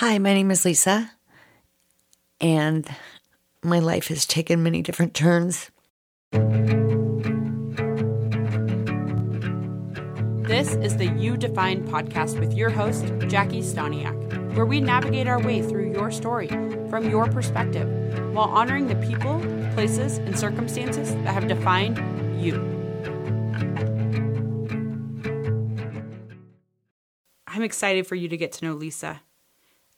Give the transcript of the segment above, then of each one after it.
Hi, my name is Lisa, and my life has taken many different turns. This is the You Define podcast with your host, Jackie Staniak, where we navigate our way through your story from your perspective while honoring the people, places, and circumstances that have defined you. I'm excited for you to get to know Lisa.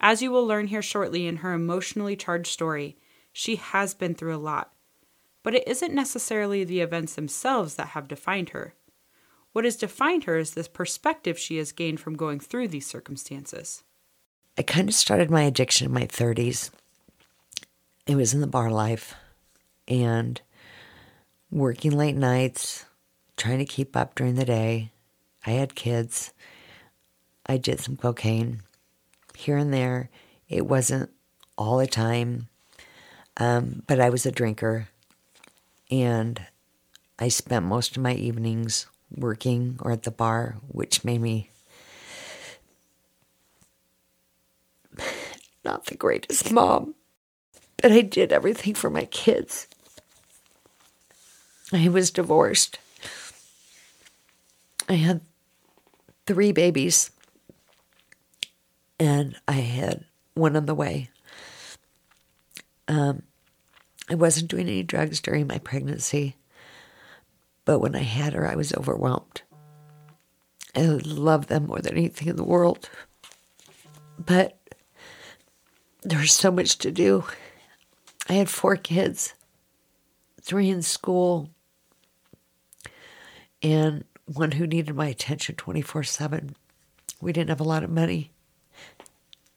As you will learn here shortly in her emotionally charged story, she has been through a lot. But it isn't necessarily the events themselves that have defined her. What has defined her is this perspective she has gained from going through these circumstances. I kind of started my addiction in my 30s. It was in the bar life and working late nights, trying to keep up during the day. I had kids. I did some cocaine here and there. It wasn't all the time, um, but I was a drinker. And I spent most of my evenings working or at the bar, which made me not the greatest mom. But I did everything for my kids. I was divorced. I had three babies, and I had one on the way. Um, I wasn't doing any drugs during my pregnancy. But when I had her, I was overwhelmed. I loved them more than anything in the world. But there was so much to do. I had four kids, three in school, and one who needed my attention 24 7. We didn't have a lot of money.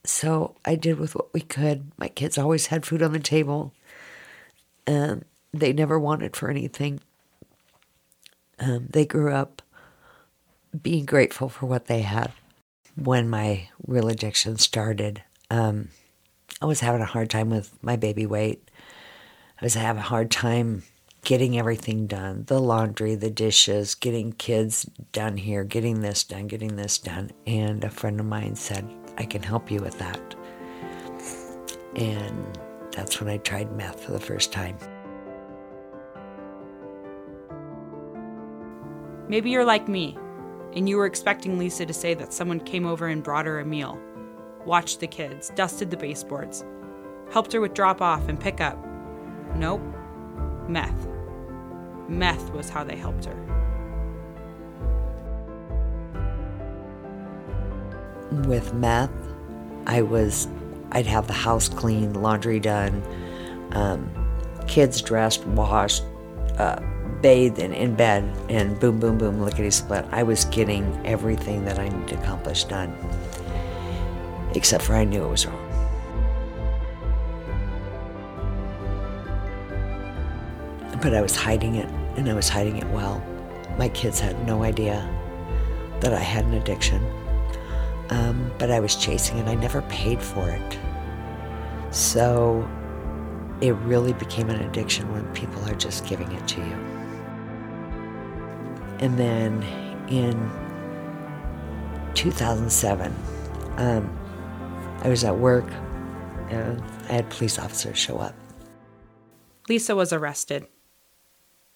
So I did with what we could. My kids always had food on the table. and they never wanted for anything um, they grew up being grateful for what they had. When my real addiction started, um, I was having a hard time with my baby weight. I was having a hard time getting everything done the laundry, the dishes, getting kids done here, getting this done, getting this done. And a friend of mine said, I can help you with that. And that's when I tried meth for the first time. Maybe you're like me, and you were expecting Lisa to say that someone came over and brought her a meal, watched the kids, dusted the baseboards, helped her with drop off and pick up. Nope. Meth. Meth was how they helped her. With meth, I was, I'd have the house clean, laundry done, um, kids dressed, washed, uh, bathed and in bed and boom, boom, boom, lickety split. I was getting everything that I needed to accomplish done, except for I knew it was wrong. But I was hiding it, and I was hiding it well. My kids had no idea that I had an addiction, um, but I was chasing and I never paid for it. So it really became an addiction when people are just giving it to you. And then in 2007, um, I was at work and I had police officers show up. Lisa was arrested.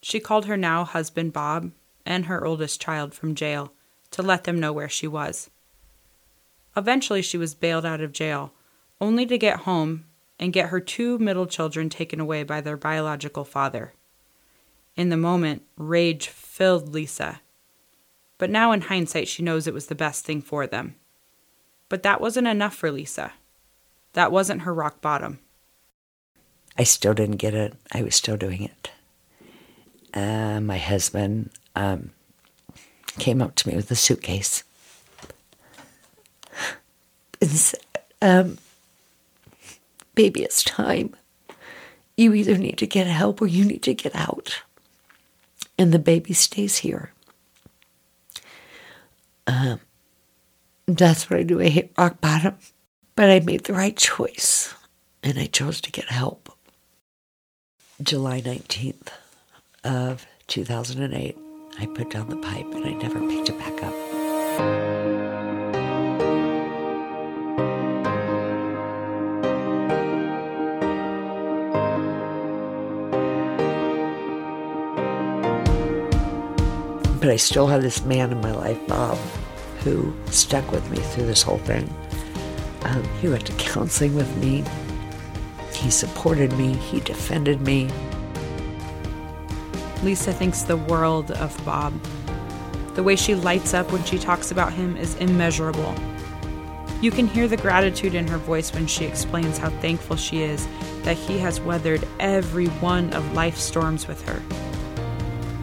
She called her now husband Bob and her oldest child from jail to let them know where she was. Eventually, she was bailed out of jail, only to get home and get her two middle children taken away by their biological father. In the moment, rage filled Lisa. But now, in hindsight, she knows it was the best thing for them. But that wasn't enough for Lisa. That wasn't her rock bottom. I still didn't get it. I was still doing it. Uh, my husband um, came up to me with a suitcase and um, Baby, it's time. You either need to get help or you need to get out and the baby stays here. Um, that's what I do. I hit rock bottom, but I made the right choice and I chose to get help. July 19th of 2008, I put down the pipe and I never picked it back up. But I still had this man in my life, Bob, who stuck with me through this whole thing. Um, he went to counseling with me. He supported me. He defended me. Lisa thinks the world of Bob. The way she lights up when she talks about him is immeasurable. You can hear the gratitude in her voice when she explains how thankful she is that he has weathered every one of life's storms with her.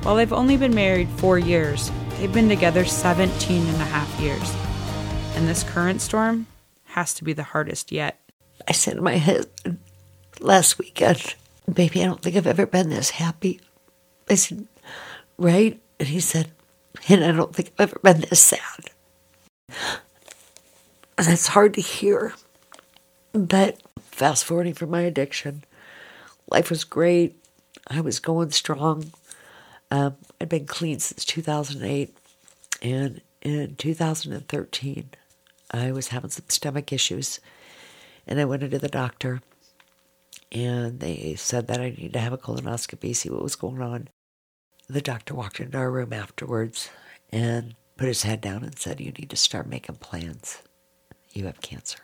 While they've only been married four years, they've been together 17 and a half years. And this current storm has to be the hardest yet. I said to my husband last weekend, Baby, I don't think I've ever been this happy. I said, Right? And he said, And I don't think I've ever been this sad. And that's hard to hear. But fast forwarding from my addiction, life was great. I was going strong. Um, I'd been clean since 2008. And in 2013, I was having some stomach issues. And I went into the doctor. And they said that I needed to have a colonoscopy, see what was going on. The doctor walked into our room afterwards and put his head down and said, You need to start making plans. You have cancer.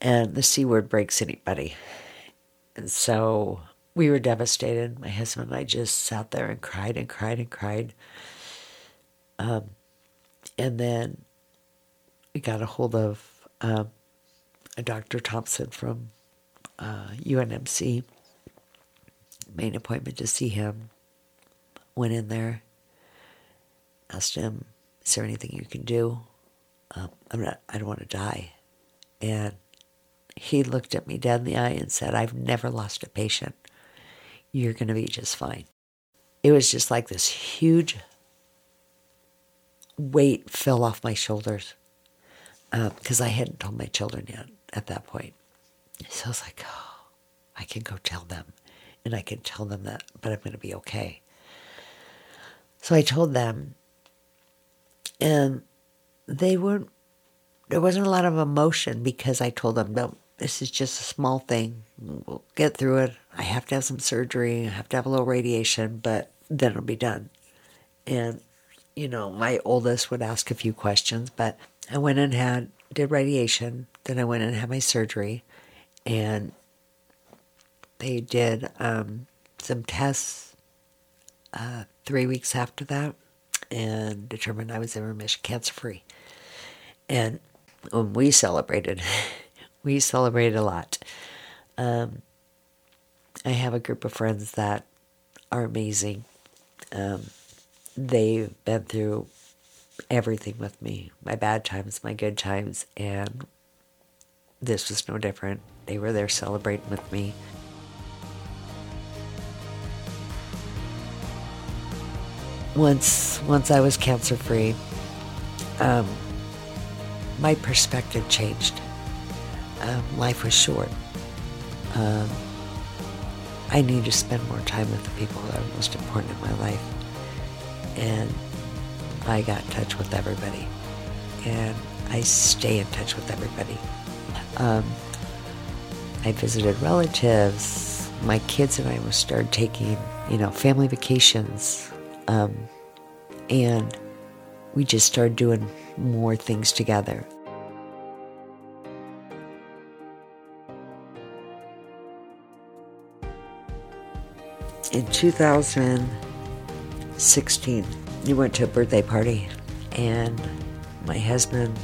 And the C word breaks anybody. And so we were devastated. My husband and I just sat there and cried and cried and cried. Um, and then we got a hold of um, a Dr. Thompson from uh, UNMC. Made an appointment to see him. Went in there. Asked him, "Is there anything you can do? Um, I'm not. I don't want to die." And he looked at me dead in the eye and said, "I've never lost a patient. You're going to be just fine." It was just like this huge weight fell off my shoulders because uh, I hadn't told my children yet at that point. So I was like, oh, I can go tell them and I can tell them that, but I'm going to be okay. So I told them, and they weren't, there wasn't a lot of emotion because I told them, no, this is just a small thing. We'll get through it. I have to have some surgery, I have to have a little radiation, but then it'll be done. And, you know, my oldest would ask a few questions, but I went and had, did radiation, then I went and had my surgery, and they did um, some tests uh, three weeks after that and determined I was in remission, cancer free. And when we celebrated, we celebrated a lot. Um, I have a group of friends that are amazing. Um, they've been through everything with me my bad times, my good times, and this was no different. They were there celebrating with me. Once, once I was cancer free, um, my perspective changed. Um, life was short. Um, I need to spend more time with the people that are most important in my life. And I got in touch with everybody. And I stay in touch with everybody. Um, I visited relatives. My kids and I started taking, you know, family vacations. Um, and we just started doing more things together. In 2016, we went to a birthday party, and my husband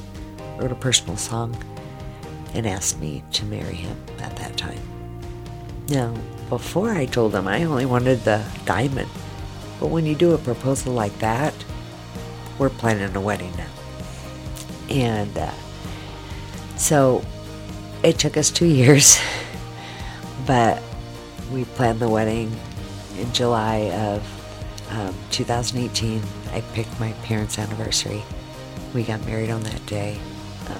wrote a personal song and asked me to marry him at that time. Now, before I told him I only wanted the diamond, but when you do a proposal like that, we're planning a wedding now. And uh, so it took us two years, but we planned the wedding in July of um, 2018. I picked my parents' anniversary. We got married on that day,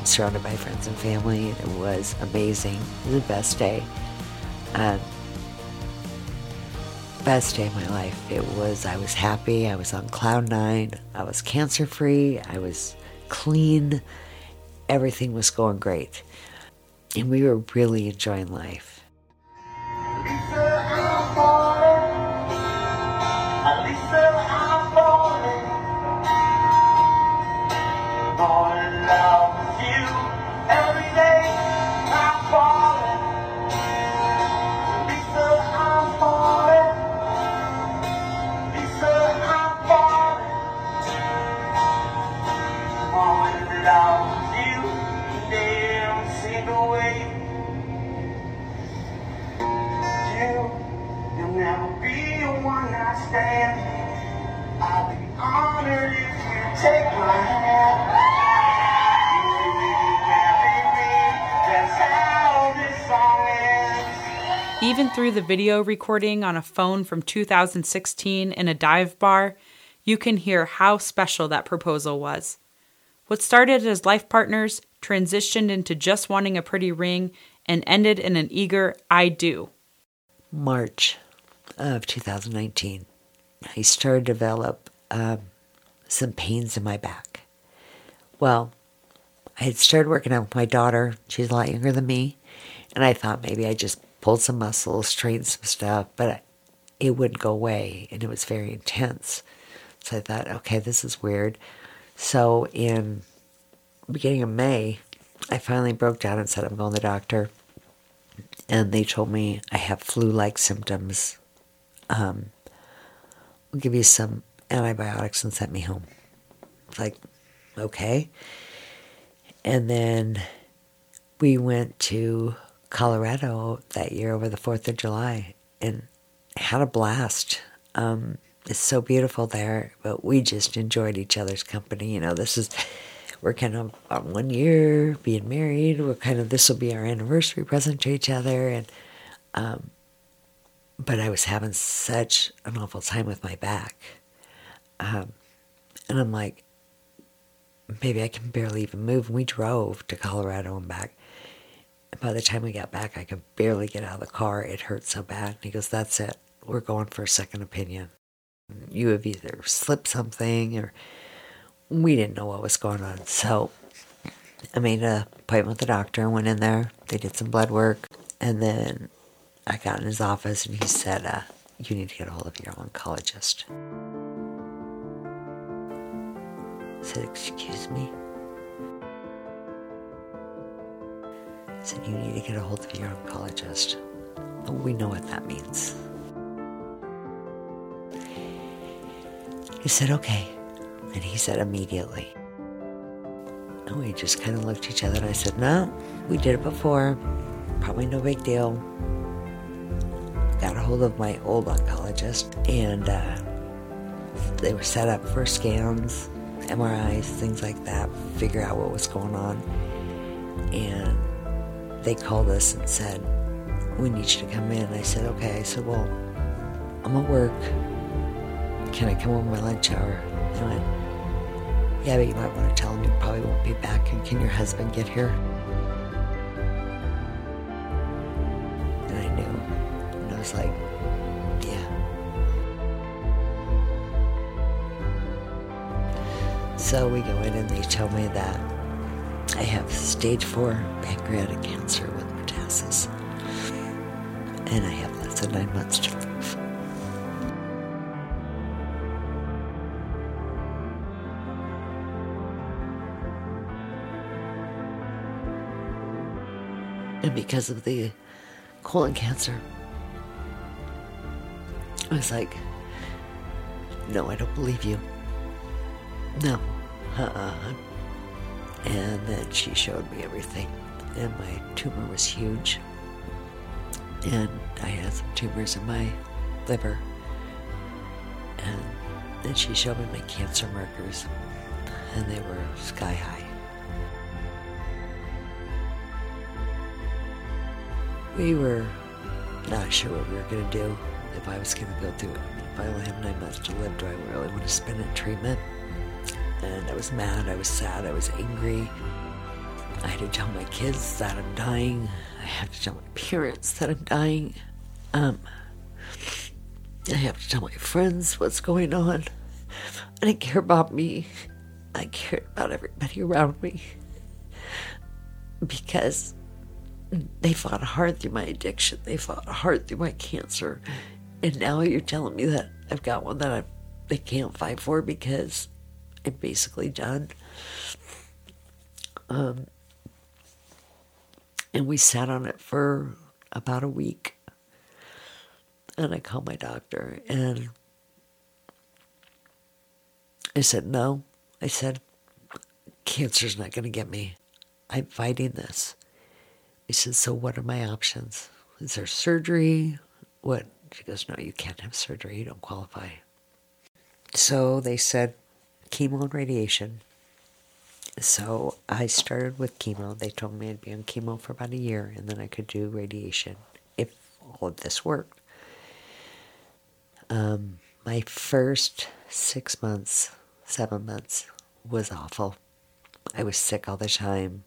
surrounded by friends and family. It was amazing. It was the best day. Um, best day of my life. It was, I was happy. I was on cloud nine. I was cancer free. I was clean. Everything was going great. And we were really enjoying life. honor you, take my hand. Even through the video recording on a phone from 2016 in a dive bar, you can hear how special that proposal was. What started as life partners transitioned into just wanting a pretty ring and ended in an eager I do. March of 2019, I started to develop um, some pains in my back. Well, I had started working out with my daughter. She's a lot younger than me. And I thought maybe I just pulled some muscles, straightened some stuff, but it wouldn't go away. And it was very intense. So I thought, okay, this is weird. So in beginning of May, I finally broke down and said, I'm going to the doctor. And they told me I have flu like symptoms. Um, we'll give you some antibiotics and sent me home. It's like, okay. And then we went to Colorado that year over the 4th of July and had a blast. Um, it's so beautiful there, but we just enjoyed each other's company. You know, this is, we're kind of on one year being married. We're kind of, this will be our anniversary present to each other. And, um, but I was having such an awful time with my back. Um, and I'm like, maybe I can barely even move. And we drove to Colorado and back. And by the time we got back, I could barely get out of the car. It hurt so bad. And he goes, That's it. We're going for a second opinion. You have either slipped something or we didn't know what was going on. So I made an appointment with the doctor and went in there. They did some blood work. And then I got in his office and he said, uh, You need to get a hold of your oncologist. Said, Excuse me? I said, You need to get a hold of your oncologist. Oh, we know what that means. He said, Okay. And he said, Immediately. And we just kind of looked at each other and I said, No, we did it before. Probably no big deal. Got a hold of my old oncologist and uh, they were set up for scans MRIs, things like that, figure out what was going on. And they called us and said, We need you to come in. I said, Okay. I said, Well, I'm at work. Can I come over my lunch hour? They went, Yeah, but you might want to tell him you probably won't be back. And can your husband get here? So we go in and they tell me that I have stage four pancreatic cancer with metastasis. And I have less than nine months to live. And because of the colon cancer, I was like, no, I don't believe you. No. And then she showed me everything. And my tumor was huge. And I had some tumors in my liver. And then she showed me my cancer markers. And they were sky high. We were not sure what we were going to do. If I was going to go through it. If I only have nine months to live, do I really want to spend in treatment? And I was mad, I was sad, I was angry. I had to tell my kids that I'm dying. I had to tell my parents that I'm dying. Um, I have to tell my friends what's going on. I didn't care about me. I cared about everybody around me because they fought hard through my addiction. They fought hard through my cancer, and now you're telling me that I've got one that I they can't fight for because I'm basically done. Um, and we sat on it for about a week. And I called my doctor and I said, No. I said, Cancer's not going to get me. I'm fighting this. He said, So what are my options? Is there surgery? What? She goes, No, you can't have surgery. You don't qualify. So they said, chemo and radiation. So I started with chemo. They told me I'd be on chemo for about a year and then I could do radiation if all of this worked. Um, my first six months, seven months was awful. I was sick all the time,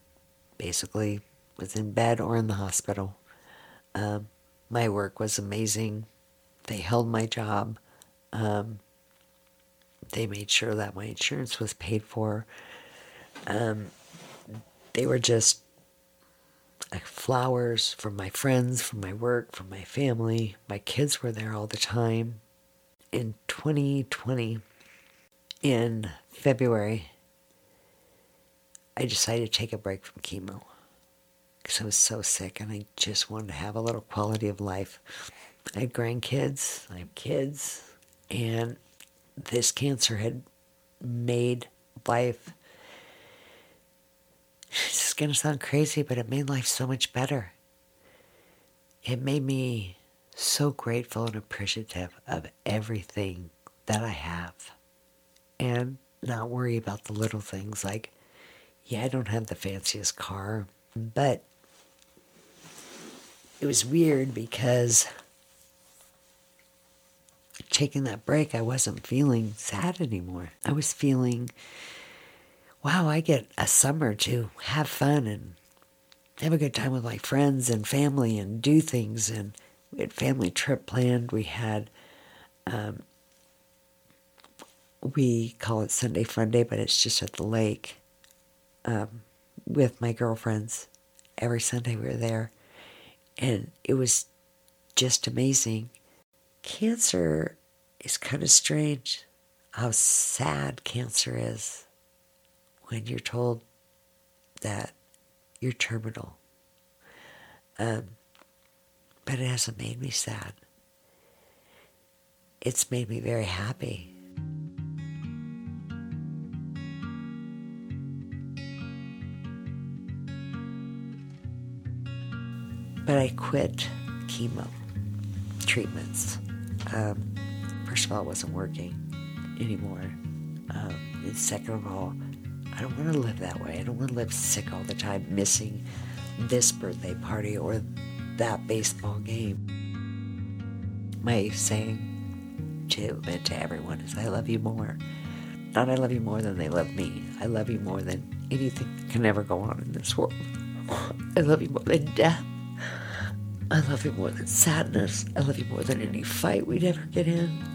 basically, was in bed or in the hospital. Um, my work was amazing. They held my job. Um, they made sure that my insurance was paid for. Um, they were just like flowers from my friends, from my work, from my family. My kids were there all the time. In 2020, in February, I decided to take a break from chemo because I was so sick and I just wanted to have a little quality of life. I had grandkids, I have kids, and this cancer had made life. It's going to sound crazy, but it made life so much better. It made me so grateful and appreciative of everything that I have and not worry about the little things like, yeah, I don't have the fanciest car, but it was weird because taking that break, I wasn't feeling sad anymore. I was feeling, wow, I get a summer to have fun and have a good time with my friends and family and do things. And we had family trip planned. We had, um, we call it Sunday Fun Day, but it's just at the lake um, with my girlfriends. Every Sunday we were there. And it was just amazing. Cancer is kind of strange how sad cancer is when you're told that you're terminal. Um, but it hasn't made me sad. It's made me very happy. But I quit chemo treatments. Um, first of all, it wasn't working anymore. Um, and second of all, I don't want to live that way. I don't want to live sick all the time, missing this birthday party or that baseball game. My saying to to everyone is, "I love you more." Not I love you more than they love me. I love you more than anything can ever go on in this world. I love you more than death. I love you more than sadness. I love you more than any fight we'd ever get in.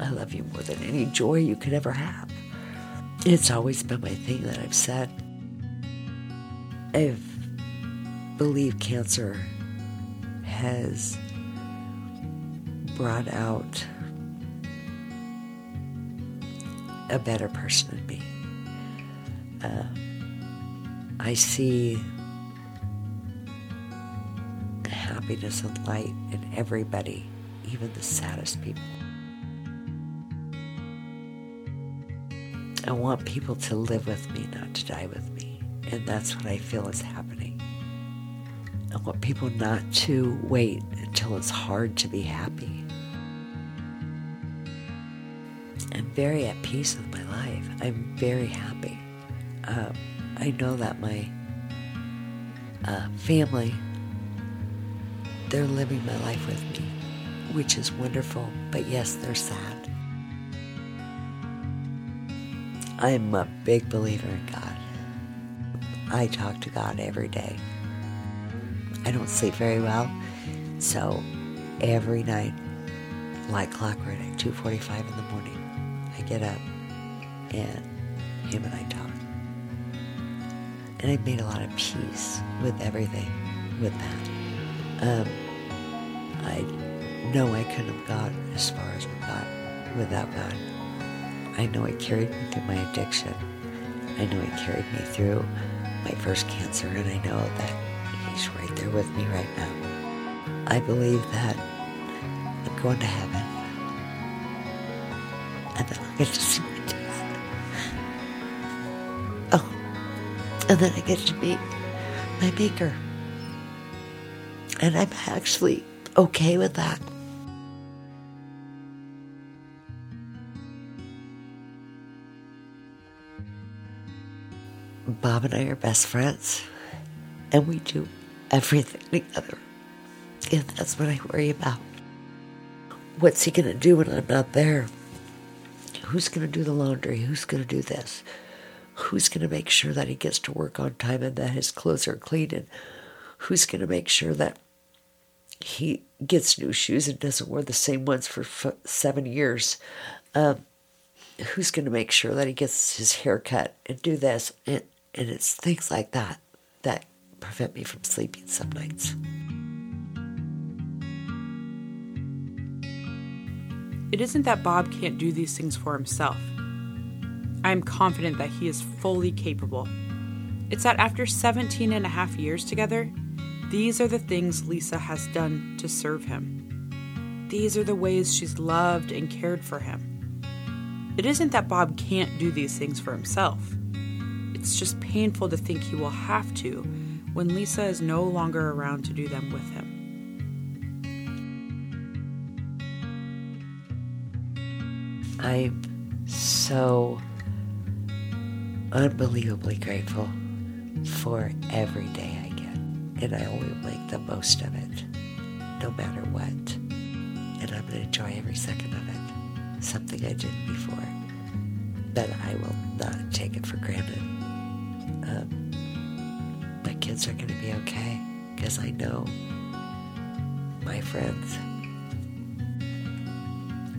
I love you more than any joy you could ever have. It's always been my thing that I've said. I believe cancer has brought out a better person in me. Uh, I see happiness and light in everybody, even the saddest people. I want people to live with me, not to die with me. And that's what I feel is happening. I want people not to wait until it's hard to be happy. I'm very at peace with my life. I'm very happy. Um, I know that my uh, family they're living my life with me, which is wonderful, but yes, they're sad. I'm a big believer in God. I talk to God every day. I don't sleep very well, so every night, like clockwork at 2.45 in the morning, I get up and him and I talk. And I've made a lot of peace with everything with that. Um, I know I couldn't have got as far as I got without God. I know He carried me through my addiction. I know He carried me through my first cancer, and I know that He's right there with me right now. I believe that I'm going to heaven, and then I'll get to see my teeth. Oh, and then I get to meet my Maker. And I'm actually okay with that. Bob and I are best friends, and we do everything together. And that's what I worry about. What's he going to do when I'm not there? Who's going to do the laundry? Who's going to do this? Who's going to make sure that he gets to work on time and that his clothes are clean? And who's going to make sure that he gets new shoes and doesn't wear the same ones for f- seven years? Um, who's going to make sure that he gets his hair cut and do this? And, and it's things like that that prevent me from sleeping some nights. It isn't that Bob can't do these things for himself. I am confident that he is fully capable. It's that after 17 and a half years together, these are the things Lisa has done to serve him. These are the ways she's loved and cared for him. It isn't that Bob can't do these things for himself. It's just painful to think he will have to when Lisa is no longer around to do them with him. I'm so unbelievably grateful for every day I get, and I will make the most of it, no matter what. And I'm going to enjoy every second of it. Something I didn't before, but I will not take it for granted. Um, my kids are going to be okay because I know my friends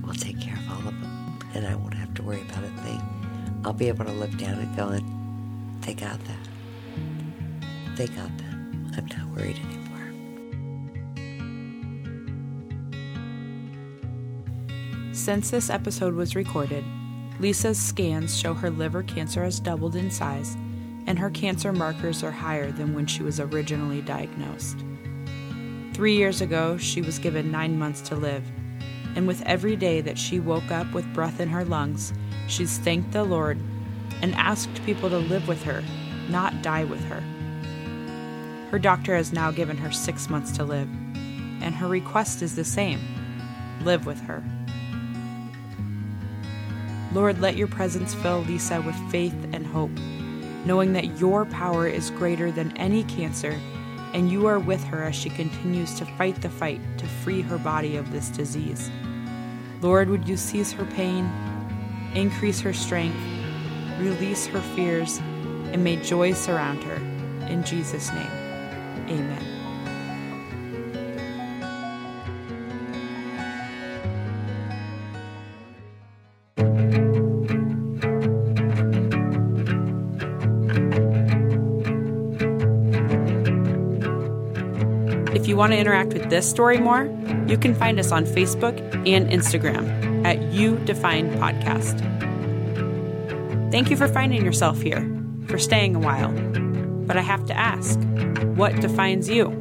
will take care of all of them, and I won't have to worry about a thing. I'll be able to look down and go, and they got that. They got that. I'm not worried anymore. Since this episode was recorded, Lisa's scans show her liver cancer has doubled in size, and her cancer markers are higher than when she was originally diagnosed. Three years ago, she was given nine months to live, and with every day that she woke up with breath in her lungs, she's thanked the Lord and asked people to live with her, not die with her. Her doctor has now given her six months to live, and her request is the same live with her. Lord, let your presence fill Lisa with faith and hope, knowing that your power is greater than any cancer, and you are with her as she continues to fight the fight to free her body of this disease. Lord, would you cease her pain, increase her strength, release her fears, and may joy surround her. In Jesus' name, amen. You want to interact with this story more, you can find us on Facebook and Instagram at You Define Podcast. Thank you for finding yourself here, for staying a while. But I have to ask what defines you?